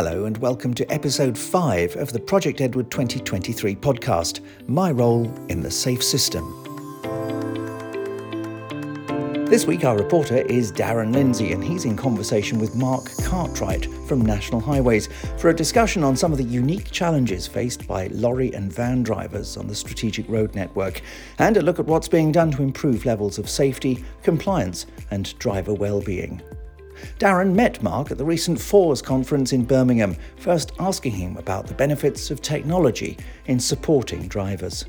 Hello, and welcome to episode 5 of the Project Edward 2023 podcast My Role in the Safe System. This week, our reporter is Darren Lindsey, and he's in conversation with Mark Cartwright from National Highways for a discussion on some of the unique challenges faced by lorry and van drivers on the strategic road network, and a look at what's being done to improve levels of safety, compliance, and driver well-being. Darren met Mark at the recent FORS conference in Birmingham, first asking him about the benefits of technology in supporting drivers.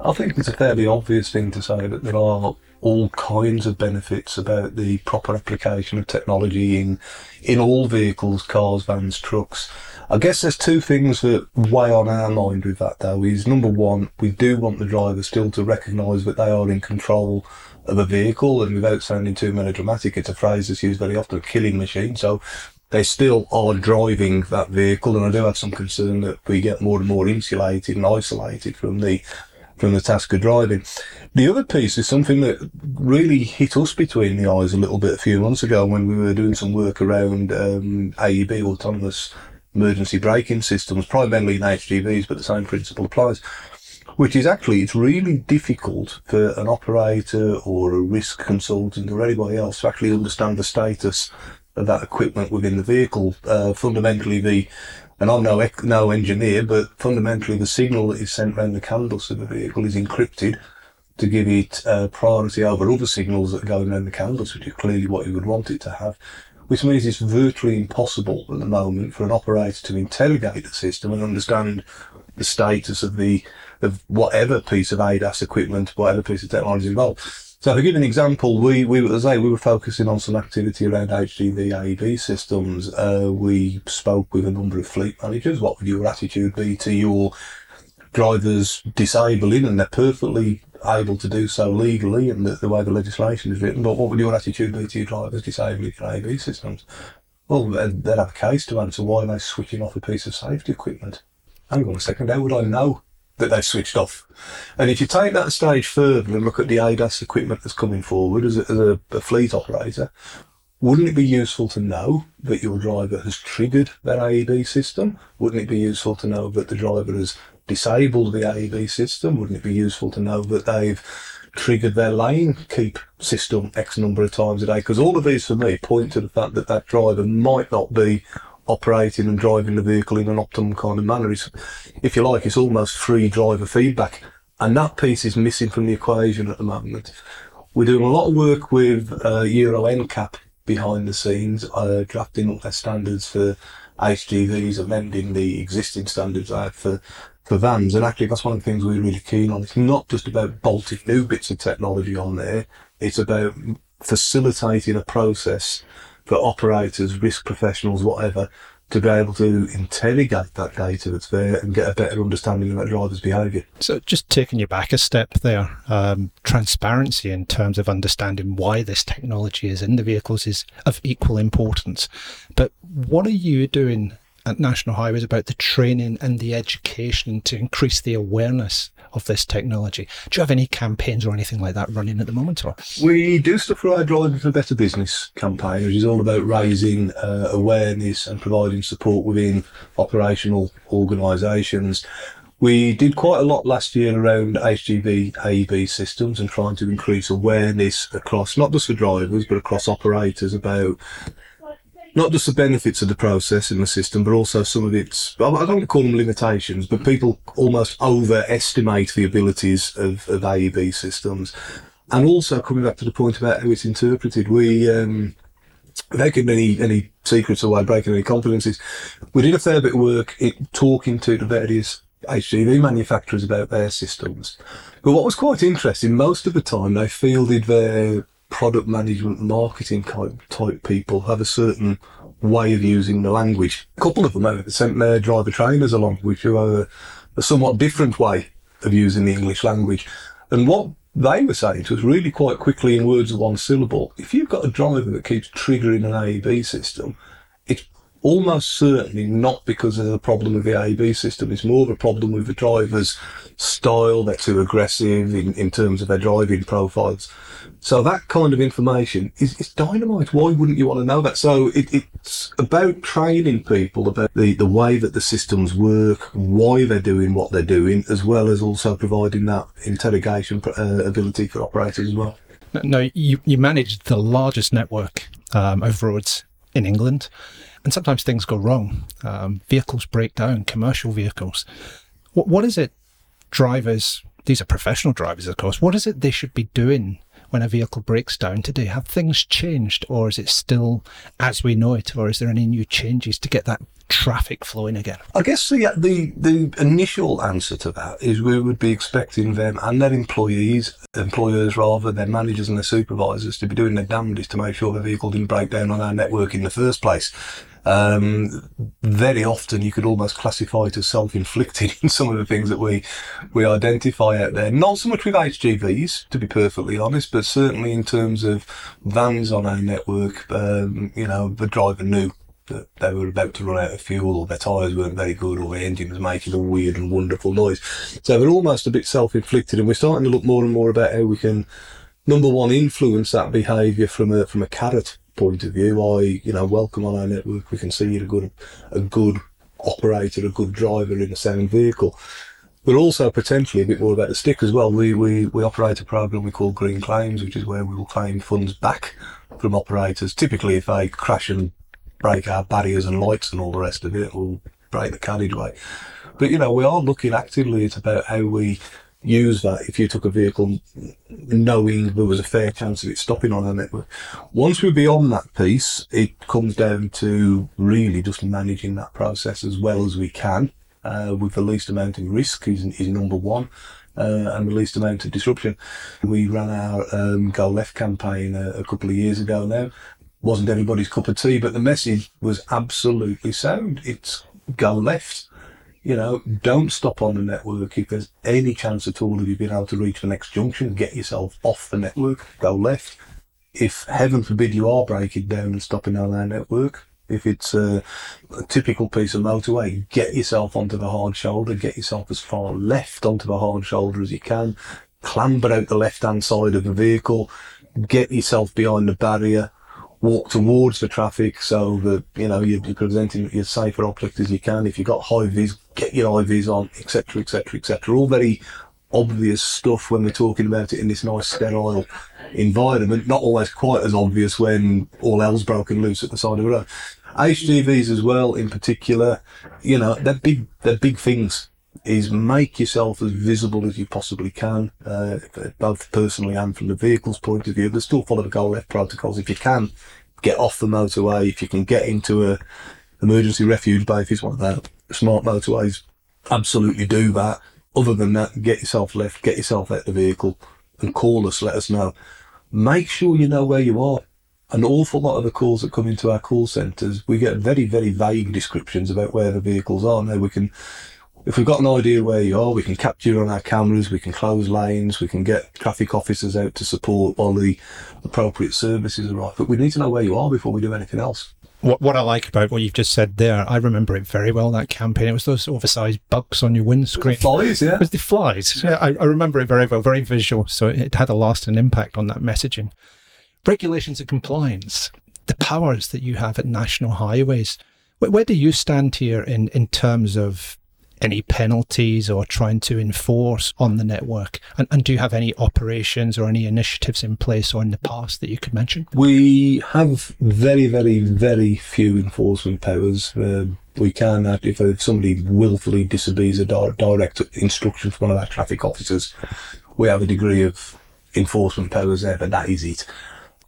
I think it's a fairly obvious thing to say that there are all kinds of benefits about the proper application of technology in in all vehicles, cars, vans, trucks. I guess there's two things that weigh on our mind with that though is number one, we do want the driver still to recognise that they are in control of a vehicle and without sounding too melodramatic, it's a phrase that's used very often, a killing machine. So they still are driving that vehicle and I do have some concern that we get more and more insulated and isolated from the from the task of driving. The other piece is something that really hit us between the eyes a little bit a few months ago when we were doing some work around um, AEB, autonomous emergency braking systems, primarily in HGVs, but the same principle applies. Which is actually, it's really difficult for an operator or a risk consultant or anybody else to actually understand the status of that equipment within the vehicle. Uh, fundamentally, the and I'm no no engineer, but fundamentally the signal that is sent around the CAN bus of the vehicle is encrypted to give it uh, priority over other signals that are going around the CAN bus, which is clearly what you would want it to have. Which means it's virtually impossible at the moment for an operator to interrogate the system and understand the status of the of whatever piece of ADAS equipment, whatever piece of technology is involved. So to give an example, we, we, as I say, we were focusing on some activity around HGV AEB systems. Uh, we spoke with a number of fleet managers. What would your attitude be to your drivers disabling and they're perfectly able to do so legally and the, the way the legislation is written, but what would your attitude be to your drivers disabling your AEB systems? Well, they'd, have a case to answer why they're switching off a piece of safety equipment. Hang on a second, how would I know that they've switched off. And if you take that a stage further and look at the ADAS equipment that's coming forward as a, as a, a fleet operator, wouldn't it be useful to know that your driver has triggered that AEB system? Wouldn't it be useful to know that the driver has disabled the AEB system? Wouldn't it be useful to know that they've triggered their lane keep system X number of times a day? Because all of these for me point to the fact that that driver might not be operating and driving the vehicle in an optimum kind of manner. It's, if you like, it's almost free driver feedback. And that piece is missing from the equation at the moment. We're doing a lot of work with uh, Euro NCAP behind the scenes, uh, drafting up their standards for HGVs, amending the existing standards I have for, for vans. And actually, that's one of the things we're really keen on. It's not just about bolting new bits of technology on there. It's about facilitating a process for operators, risk professionals, whatever, to be able to interrogate that data that's there and get a better understanding of that driver's behaviour. So, just taking you back a step there, um, transparency in terms of understanding why this technology is in the vehicles is of equal importance. But what are you doing at National Highways about the training and the education to increase the awareness of this technology. Do you have any campaigns or anything like that running at the moment? Or? We do stuff for our Driving for Better Business campaign, which is all about raising uh, awareness and providing support within operational organisations. We did quite a lot last year around HGV AEB systems and trying to increase awareness across, not just for drivers, but across operators about not just the benefits of the process in the system, but also some of its, I don't want to call them limitations, but people almost overestimate the abilities of, of AEB systems. And also coming back to the point about how it's interpreted, we, um, without giving any, any secrets away, breaking any confidences, we did a fair bit of work in talking to the various HGV manufacturers about their systems. But what was quite interesting, most of the time they fielded their product management, marketing type, type people have a certain way of using the language. A couple of them have sent their driver trainers along, which are a, a somewhat different way of using the English language. And what they were saying to us really quite quickly in words of one syllable, if you've got a driver that keeps triggering an AEB system, almost certainly not because of the problem with the AEB system. It's more of a problem with the driver's style. They're too aggressive in, in terms of their driving profiles. So that kind of information is, is dynamite. Why wouldn't you want to know that? So it, it's about training people about the, the way that the systems work, why they're doing what they're doing, as well as also providing that interrogation uh, ability for operators as well. No, you, you manage the largest network um, roads in England, and sometimes things go wrong. Um, vehicles break down, commercial vehicles. What, what is it drivers, these are professional drivers, of course, what is it they should be doing when a vehicle breaks down today? Have things changed, or is it still as we know it, or is there any new changes to get that traffic flowing again? I guess the, the the initial answer to that is we would be expecting them and their employees, employers rather, their managers and their supervisors to be doing their damnedest to make sure the vehicle didn't break down on our network in the first place. Um, very often you could almost classify it as self-inflicted in some of the things that we we identify out there. Not so much with HGVs, to be perfectly honest, but certainly in terms of vans on our network. Um, you know, the driver knew that they were about to run out of fuel, or their tyres weren't very good, or the engine was making a weird and wonderful noise. So they're almost a bit self-inflicted, and we're starting to look more and more about how we can, number one, influence that behaviour from a from a carrot point of view. I, you know, welcome on our network. We can see you're a good, a good operator, a good driver in a sound vehicle. But also potentially a bit more about the stick as well. We, we, we operate a program we call Green Claims, which is where we will claim funds back from operators. Typically, if they crash and break our barriers and lights and all the rest of it, we'll break the carriageway. But, you know, we are looking actively at about how we use that if you took a vehicle knowing there was a fair chance of it stopping on a network. Once we're beyond that piece, it comes down to really just managing that process as well as we can uh, with the least amount of risk is, is number one. Uh, and the least amount of disruption. We ran our um, Go Left campaign a, a couple of years ago now. Wasn't everybody's cup of tea, but the message was absolutely sound. It's go left you know, don't stop on the network. If there's any chance at all of you being able to reach the next junction, get yourself off the network, go left. If heaven forbid you are breaking down and stopping on our network, if it's a, a, typical piece of motorway, get yourself onto the hard shoulder, get yourself as far left onto the hard shoulder as you can, clamber out the left hand side of the vehicle, get yourself behind the barrier, walk towards the traffic so that, you know, you're, you're presenting as safer object as you can. If you've got high vis, get your high vis on, etc., etc., etc. All very obvious stuff when we're talking about it in this nice sterile environment. Not always quite as obvious when all hell's broken loose at the side of the road. HGVs as well, in particular, you know, they're big, they're big things. Is make yourself as visible as you possibly can, uh, both personally and from the vehicle's point of view. But still follow the go left protocols if you can. Get off the motorway if you can get into a emergency refuge bay if it's one of that smart motorways. Absolutely do that. Other than that, get yourself left, get yourself out of the vehicle and call us, let us know. Make sure you know where you are. An awful lot of the calls that come into our call centres, we get very, very vague descriptions about where the vehicles are. Now we can, if we've got an idea where you are, we can capture on our cameras, we can close lanes, we can get traffic officers out to support while the appropriate services arrive. But we need to know where you are before we do anything else what what I like about what you've just said there, I remember it very well. That campaign, it was those oversized bugs on your windscreen. Flies, yeah. It was the flies. Yeah, I, I remember it very well, very visual. So it had a lasting impact on that messaging. Regulations and compliance, the powers that you have at national highways. Where, where do you stand here in in terms of any penalties or trying to enforce on the network? And, and, do you have any operations or any initiatives in place or in the past that you could mention? We have very, very, very few enforcement powers. Uh, we can, if somebody willfully disobeys a direct instruction from one of our traffic officers, we have a degree of enforcement powers there, but that is it.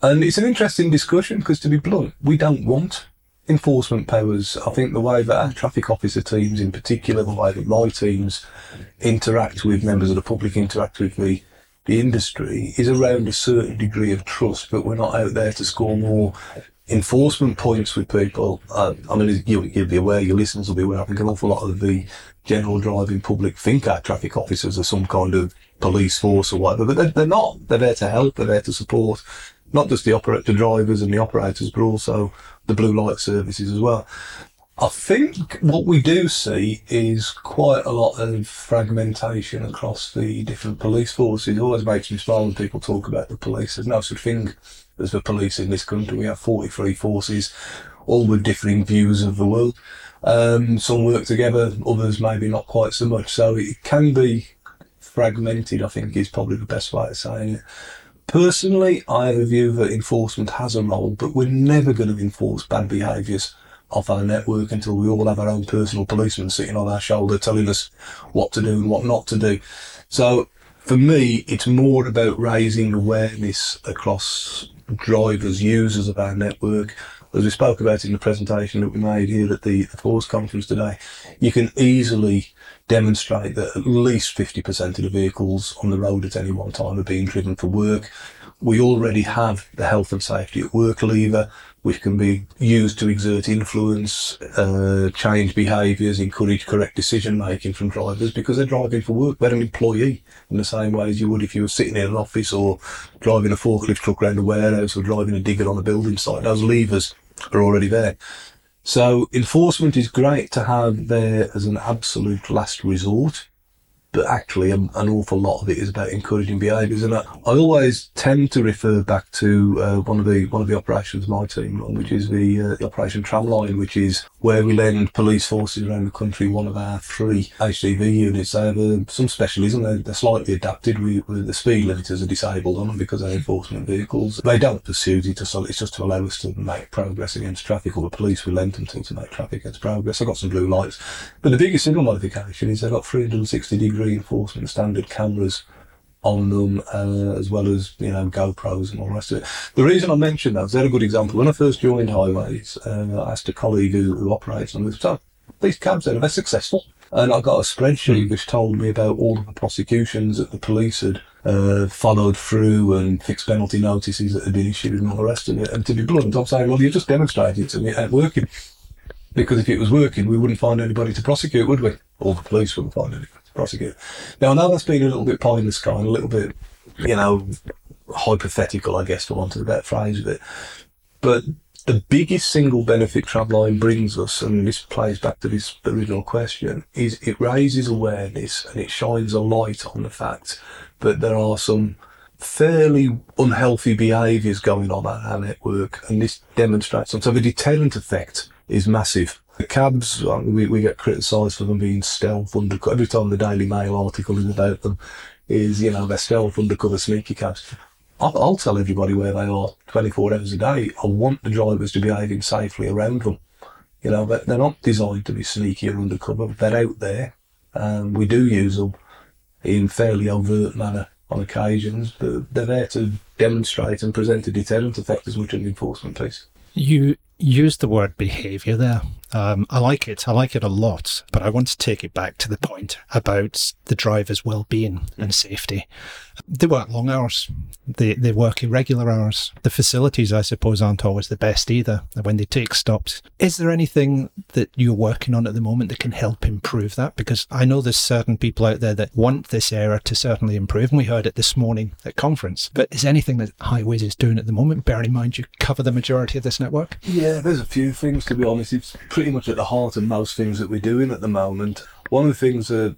And it's an interesting discussion because, to be blunt, we don't want enforcement powers, I think the way that our traffic officer teams, in particular, the way that my teams interact with members of the public, interact with the, the industry, is around a certain degree of trust, but we're not out there to score more enforcement points with people. Uh, I mean, you, you'll be aware, your listeners will be aware, I think an awful lot of the general driving public think our traffic officers are some kind of police force or whatever, but they're, they're not. They're there to help, they're there to support not just the operator drivers and the operators, but also the blue light services as well. I think what we do see is quite a lot of fragmentation across the different police forces. It always makes me smile when people talk about the police. There's no such thing as the police in this country. We have 43 forces, all with differing views of the world. Um, some work together, others maybe not quite so much. So it can be fragmented, I think is probably the best way of saying it. Personally, I have a view that enforcement has a role, but we're never going to enforce bad behaviours off our network until we all have our own personal policeman sitting on our shoulder telling us what to do and what not to do. So for me, it's more about raising awareness across drivers, users of our network. As we spoke about in the presentation that we made here at the, the FORS conference today, you can easily demonstrate that at least 50% of the vehicles on the road at any one time are being driven for work. We already have the health and safety at work lever, which can be used to exert influence, uh, change behaviours, encourage correct decision making from drivers because they're driving for work. They're an employee in the same way as you would if you were sitting in an office or driving a forklift truck around a warehouse or driving a digger on a building site. Those levers are already there. So enforcement is great to have there as an absolute last resort, but actually an, an awful lot of it is about encouraging behaviours. And I, I, always tend to refer back to uh, one of the one of the operations my team run, which is the, uh, the Operation Tramline, which is where we lend police forces around the country one of our three HGV units. They have uh, some specialism. They're, they're slightly adapted. We, the speed limiters are disabled on them because they're enforcement vehicles. They don't pursue it. It's just to allow us to make progress against traffic, or the police we lend them to to make traffic against progress. I've got some blue lights. But the biggest single modification is they've got 360 degree enforcement standard cameras on them, uh, as well as you know GoPros and all the rest of it. The reason I mentioned that is they're a good example. When I first joined Highways, uh, I asked a colleague who, who operates on this. So these cabs are successful, and I got a spreadsheet which told me about all of the prosecutions that the police had uh, followed through and fixed penalty notices that had been issued and all the rest of it. And to be blunt, I'm saying, well, you just demonstrated to me it ain't working. Because if it was working, we wouldn't find anybody to prosecute, would we? Or the police wouldn't find anybody prosecute. Now, I know that's been a little bit pie in the sky a little bit, you know, hypothetical, I guess, for want of a better phrase of it. But the biggest single benefit Tramline brings us, and this plays back to this original question, is it raises awareness and it shines a light on the fact that there are some fairly unhealthy behaviours going on at our network, and this demonstrates. So the deterrent effect is massive. The cabs, uh, we, we get criticised for them being stealth undercover. Every time the Daily Mail article is about them, is, you know, they're stealth undercover sneaky cabs. I'll, I'll tell everybody where they are 24 hours a day. I want the drivers to be behaving safely around them. You know, they're not designed to be sneaky or undercover. They're out there. and we do use them in fairly overt manner on occasions, but they're there to demonstrate and present a deterrent effect as much as an enforcement piece. You used the word behaviour there. Um, I like it. I like it a lot, but I want to take it back to the point about the driver's well-being and safety. They work long hours. They they work irregular hours. The facilities, I suppose, aren't always the best either. When they take stops, is there anything that you're working on at the moment that can help improve that? Because I know there's certain people out there that want this area to certainly improve, and we heard it this morning at conference. But is anything that Highways is doing at the moment? Bearing in mind you cover the majority of this network. Yeah, there's a few things to be honest. It's pretty much at the heart of most things that we're doing at the moment. One of the things that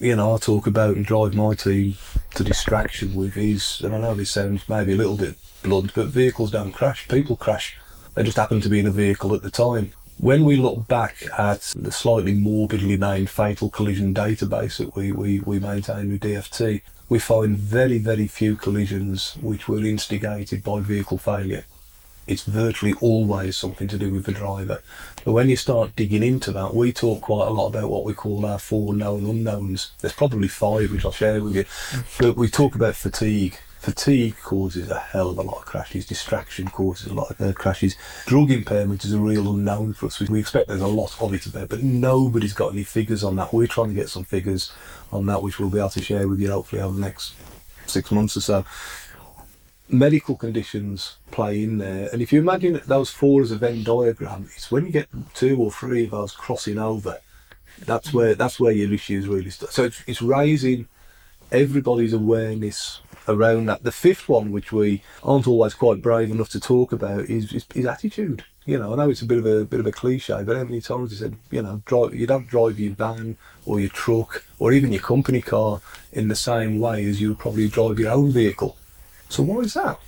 you know I talk about and drive my team to distraction with is, and I know this sounds maybe a little bit blunt, but vehicles don't crash. People crash. They just happen to be in a vehicle at the time. When we look back at the slightly morbidly named fatal collision database that we, we, we maintain with DFT, we find very, very few collisions which were instigated by vehicle failure it's virtually always something to do with the driver. But when you start digging into that, we talk quite a lot about what we call our four known unknowns. There's probably five, which I'll share with you. But we talk about fatigue. Fatigue causes a hell of a lot of crashes. Distraction causes a lot of uh, crashes. Drug impairment is a real unknown for us. We expect there's a lot of it there, but nobody's got any figures on that. We're trying to get some figures on that, which we'll be able to share with you hopefully over the next six months or so medical conditions play in there. And if you imagine those four as a Venn diagram, it's when you get two or three of those crossing over, that's mm. where that's where your issues really start. So it's, it's raising everybody's awareness around that. The fifth one, which we aren't always quite brave enough to talk about, is, is, is attitude. You know, I know it's a bit of a bit of a cliche, but how many times you said, you know, drive you don't drive your van or your truck or even your company car in the same way as you would probably drive your own vehicle. So why is that?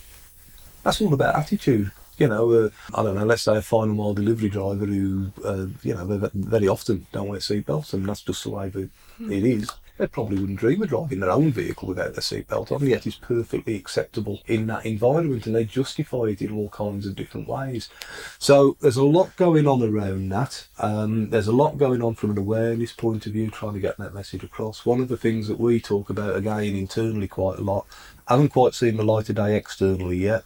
That's all about attitude. You know, uh, I don't know. Let's say a final mile delivery driver who, uh, you know, very often don't wear seatbelts, and that's just the way that it is they probably wouldn't dream of driving their own vehicle without their seatbelt on, yet it's perfectly acceptable in that environment and they justify it in all kinds of different ways. So there's a lot going on around that. Um, there's a lot going on from an awareness point of view, trying to get that message across. One of the things that we talk about again internally quite a lot, haven't quite seen the light of day externally yet,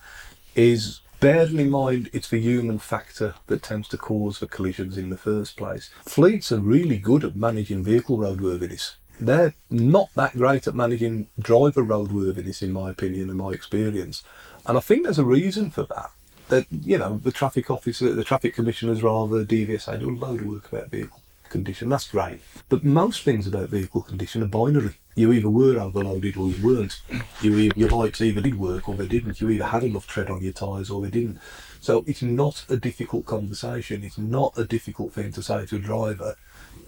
is bearing in mind it's the human factor that tends to cause the collisions in the first place. Fleets are really good at managing vehicle roadworthiness they're not that great at managing driver roadworthiness, in my opinion and my experience. And I think there's a reason for that. That you know, the traffic officer, the traffic commissioners, rather DVSA do a load of work about vehicle condition. That's great. But most things about vehicle condition are binary. You either were overloaded or you weren't. You your lights either did work or they didn't. You either had enough tread on your tyres or they didn't. So it's not a difficult conversation. It's not a difficult thing to say to a driver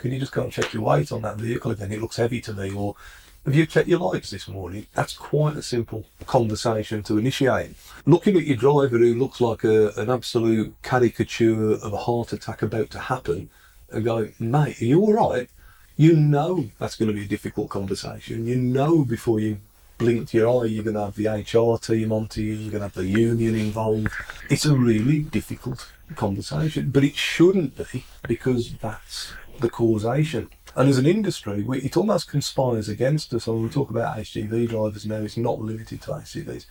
can you just go and check your weight on that vehicle again? It looks heavy to me. Or have you checked your lights this morning? That's quite a simple conversation to initiate. Looking at your driver who looks like a, an absolute caricature of a heart attack about to happen and going, mate, are you all right? You know that's going to be a difficult conversation. You know before you blink your eye, you're going to have the HR team onto you, you're going to have the union involved. It's a really difficult conversation, but it shouldn't be because that's the causation. And as an industry, we, it almost conspires against us. When we talk about HGV drivers now, it's not limited to HGVs.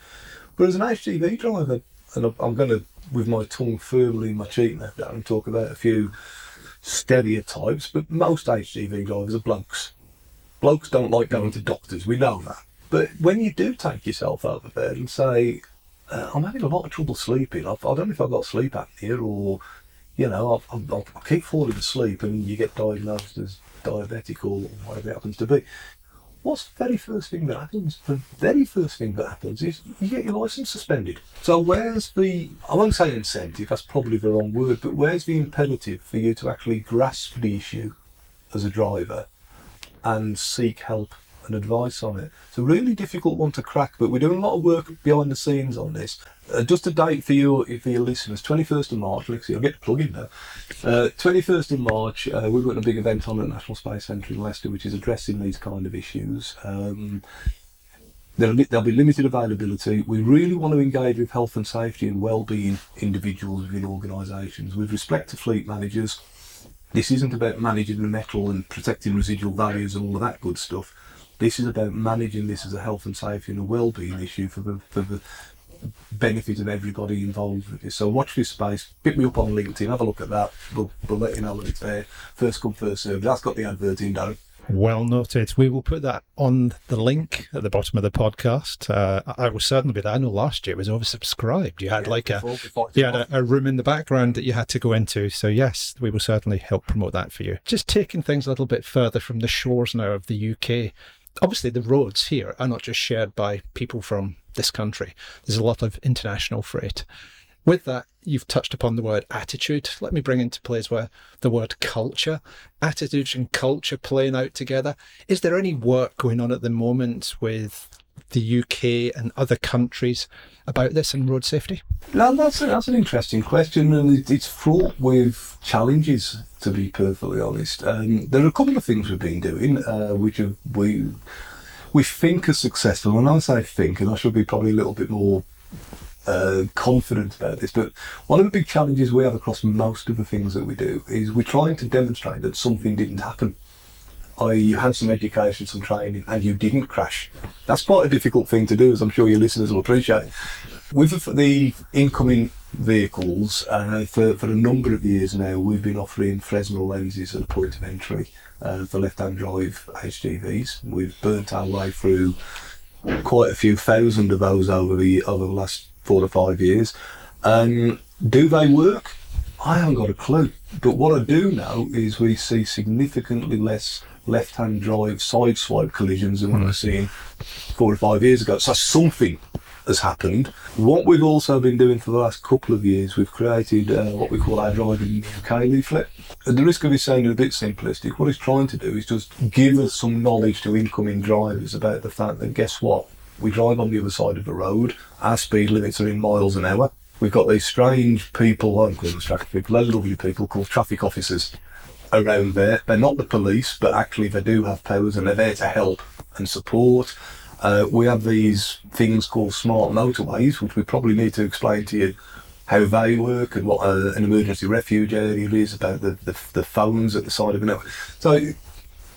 But as an HGV driver, and I'm going to, with my tongue firmly in my cheek now, and talk about a few stereotypes, but most HGV drivers are blokes. Blokes don't like going to doctors, we know that. But when you do take yourself over there and say, uh, I'm having a lot of trouble sleeping, I've, I do not know if I've got sleep apnea or you know, I, I, I keep falling asleep and you get diagnosed as diabetic or whatever it happens to be. What's the very first thing that happens? The very first thing that happens is you get your license suspended. So where's the, I won't say incentive, that's probably the wrong word, but where's the imperative for you to actually grasp the issue as a driver and seek help and advice on it. It's a really difficult one to crack, but we're doing a lot of work behind the scenes on this. Uh, just a date for you, for your listeners, 21st of March, Lexi, I'll get to plug in there. Uh, 21st of March, uh, we've got a big event on at the National Space Centre in Leicester, which is addressing these kind of issues. Um, There'll, there'll, be limited availability. We really want to engage with health and safety and well-being individuals within organisations. With respect to fleet managers, this isn't about managing the metal and protecting residual values and all of that good stuff. This is about managing this as a health and safety and a well-being issue for the for the benefit of everybody involved with this. So watch this space. Pick me up on LinkedIn. Have a look at that. We'll, we'll let you know that it's there. First come, first served. That's got the advert in, Darren. Well noted. We will put that on the link at the bottom of the podcast. Uh, I will certainly be there. I know last year it was oversubscribed. You had yeah, like before, a before you had a, a, room in the background that you had to go into. So yes, we will certainly help promote that for you. Just taking things a little bit further from the shores now of the UK obviously the roads here are not just shared by people from this country. There's a lot of international freight. With that, you've touched upon the word attitude. Let me bring into place where the word culture, attitude and culture playing out together. Is there any work going on at the moment with the UK and other countries about this and road safety? No, that's, a, that's an interesting question, and it's fraught with challenges, to be perfectly honest. Um, there are a couple of things we've been doing, uh, which we we think are successful. And I say think, and I should be probably a little bit more uh, confident about this, but one of the big challenges we have across most of the things that we do is we're trying to demonstrate that something didn't happen. I, you had some education, some training, and you didn't crash. That's quite a difficult thing to do, as I'm sure your listeners will appreciate. With the incoming vehicles, uh, for, for a number of years now, we've been offering Fresnel lenses at the point of entry uh, for left-hand drive HGVs. We've burnt our way through quite a few thousand of those over the over the last four to five years. Um, do they work? I haven't got a clue. But what I do know is we see significantly less left-hand drive side swipe collisions than what I seeing four or five years ago. So something has happened. What we've also been doing for the last couple of years, we've created uh, what we call our driving in the UK leaflet. At the risk of it sounding a bit simplistic, what it's trying to do is just give us some knowledge to incoming drivers about the fact that guess what? We drive on the other side of the road. Our speed limits are in miles an hour. We've got these strange people, I don't call them traffic people, lovely people called traffic officers around there. They're not the police, but actually they do have powers and they're there to help and support. Uh, we have these things called smart motorways, which we probably need to explain to you how they work and what uh, an emergency refuge area is, about the, the, the phones at the side of the it. So,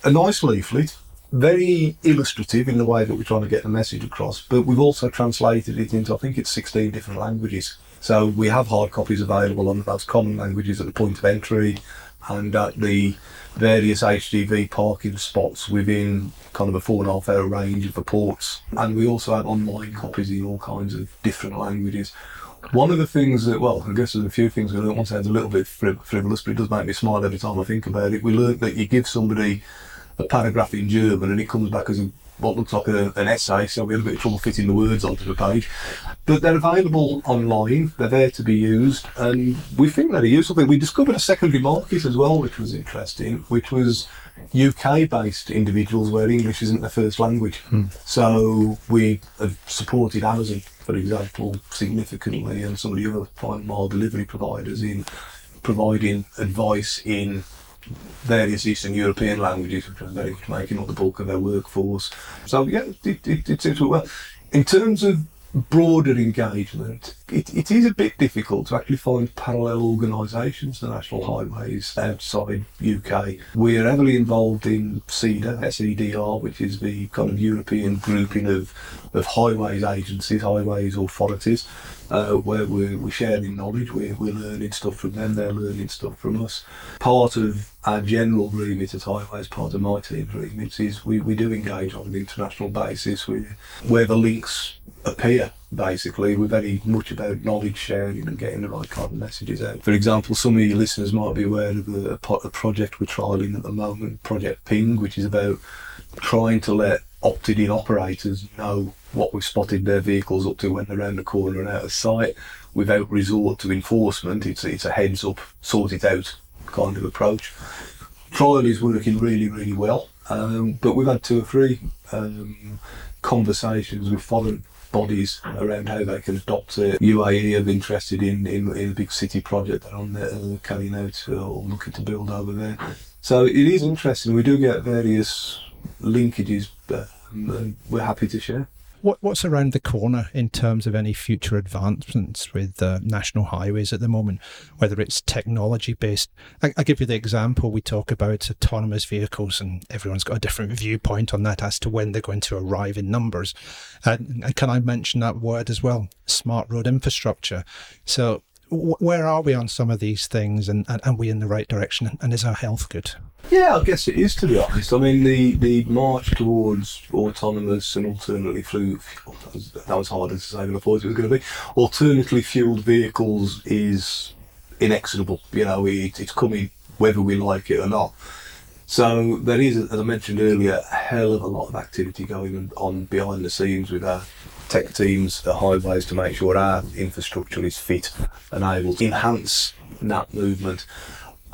a nice leaflet, very illustrative in the way that we're trying to get the message across, but we've also translated it into, I think it's 16 different languages. So, we have hard copies available on the most common languages at the point of entry and at the various HGV parking spots within kind of a four and a half hour range of the ports. And we also have online copies in all kinds of different languages. One of the things that, well, I guess there's a few things that one sounds a little bit frivolous, but it does make me smile every time I think about it. We learned that you give somebody a paragraph in German and it comes back as a what looks like a, an essay, so we had a bit of trouble fitting the words onto the page. But they're available online, they're there to be used, and we think they're a useful thing. We discovered a secondary market as well, which was interesting, which was UK based individuals where English isn't their first language. Hmm. So we have supported Amazon, for example, significantly, and some of the other final mile delivery providers in providing advice in various Eastern European languages, which was very much making up the bulk of their workforce. So yeah, it, it, it seems well. In terms of broader engagement, it, it is a bit difficult to actually find parallel organisations to National Highways outside UK. We're heavily involved in SEDA, CEDR, which is the kind of European grouping of, of highways agencies, highways authorities, uh, where we're, we're sharing knowledge, we're, we're learning stuff from them, they're learning stuff from us. Part of our general remit at Highways, part of my team's remit, is we, we do engage on an international basis where, where the links appear basically. We're very much about knowledge sharing and getting the right kind of messages out. For example, some of your listeners might be aware of a, a project we're trialling at the moment, Project Ping, which is about trying to let opted in operators know what we've spotted their vehicles up to when they're around the corner and out of sight without resort to enforcement. It's, it's a heads up, sort it out kind of approach. Trial is working really, really well, um, but we've had two or three um, conversations with foreign bodies around how they can adopt it. UAE are interested in, in, in a big city project they're on there, uh, carrying out or looking to build over there. So it is interesting. We do get various linkages, um, we're happy to share. What, what's around the corner in terms of any future advancements with uh, national highways at the moment, whether it's technology based? I, I give you the example we talk about autonomous vehicles, and everyone's got a different viewpoint on that as to when they're going to arrive in numbers. Uh, can I mention that word as well? Smart road infrastructure. So, where are we on some of these things, and, and are we in the right direction? And is our health good? Yeah, I guess it is to be honest. I mean, the, the march towards autonomous and alternately fueled oh, that was harder to say than I thought it was going to be. Alternately fueled vehicles is inexorable. You know, it, it's coming whether we like it or not. So there is, as I mentioned earlier, a hell of a lot of activity going on behind the scenes with our tech teams at highways to make sure our infrastructure is fit and able to enhance that movement.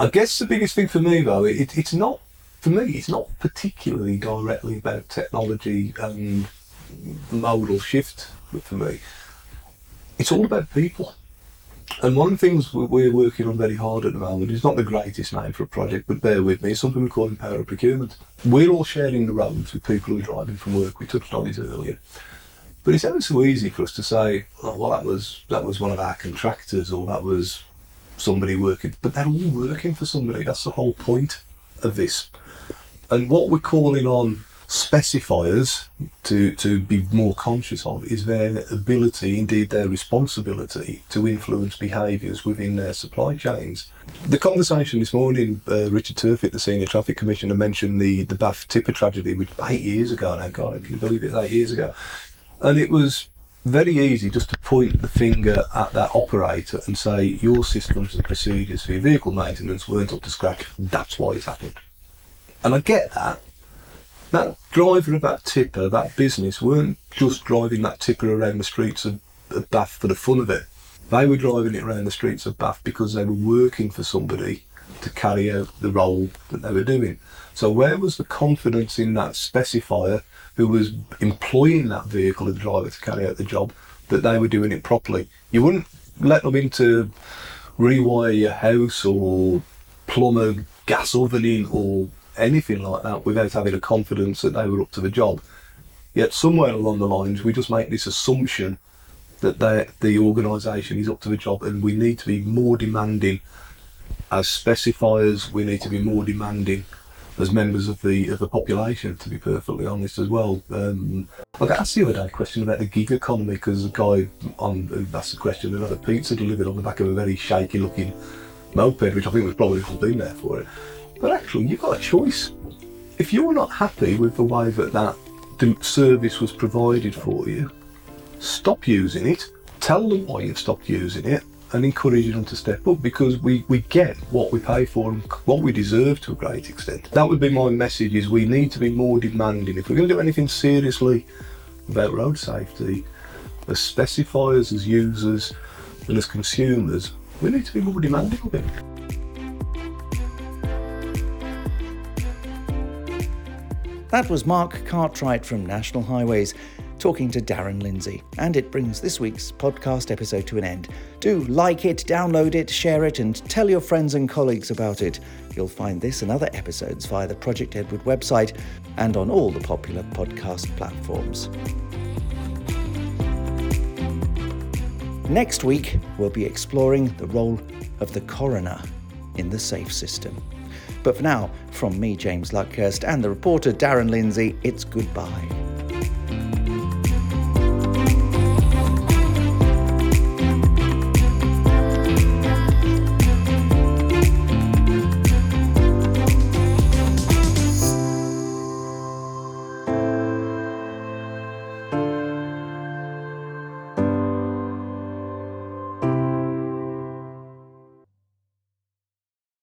I guess the biggest thing for me though, it, it's not for me. It's not particularly directly about technology and modal shift for me. It's all about people. And one of the things we're working on very hard at the moment is not the greatest name for a project, but bear with me, it's something we call empower procurement. We're all sharing the roads with people who are driving from work. We touched on it earlier. But it's ever so easy for us to say, oh, well, that was that was one of our contractors, or that was somebody working, but they're all working for somebody. That's the whole point of this. And what we're calling on specifiers to, to be more conscious of is their ability, indeed their responsibility, to influence behaviours within their supply chains. The conversation this morning, uh, Richard Turfitt, the Senior Traffic Commissioner, mentioned the, the Bath tipper tragedy, which eight years ago now, God, I can believe it, eight years ago. And it was very easy just to point the finger at that operator and say your systems and procedures for your vehicle maintenance weren't up to scratch. That's why it happened. And I get that. That driver of that tipper, that business, weren't just driving that tipper around the streets of, of Bath for the fun of it. They were driving it around the streets of Bath because they were working for somebody to carry out the role that they were doing. So where was the confidence in that specifier who was employing that vehicle, the driver, to carry out the job, that they were doing it properly? You wouldn't let them into rewire your house or plumb a gas oven in or anything like that without having a confidence that they were up to the job. Yet somewhere along the lines, we just make this assumption that the organisation is up to the job, and we need to be more demanding as specifiers. We need to be more demanding as members of the of the population. To be perfectly honest, as well. Um, I got asked the other day a question about the gig economy because a guy on asked the question about a pizza delivered on the back of a very shaky looking moped, which I think was probably all been there for it. But actually, you've got a choice. If you're not happy with the way that that service was provided for you, stop using it, tell them why you've stopped using it, and encourage them to step up because we, we get what we pay for and what we deserve to a great extent. That would be my message is we need to be more demanding. If we're going to do anything seriously about road safety, as specifiers, as users, and as consumers, we need to be more demanding of it. That was Mark Cartwright from National Highways talking to Darren Lindsey. And it brings this week's podcast episode to an end. Do like it, download it, share it, and tell your friends and colleagues about it. You'll find this and other episodes via the Project Edward website and on all the popular podcast platforms. Next week, we'll be exploring the role of the coroner in the SAFE system. But for now, from me, James Luckhurst, and the reporter Darren Lindsey, it's goodbye.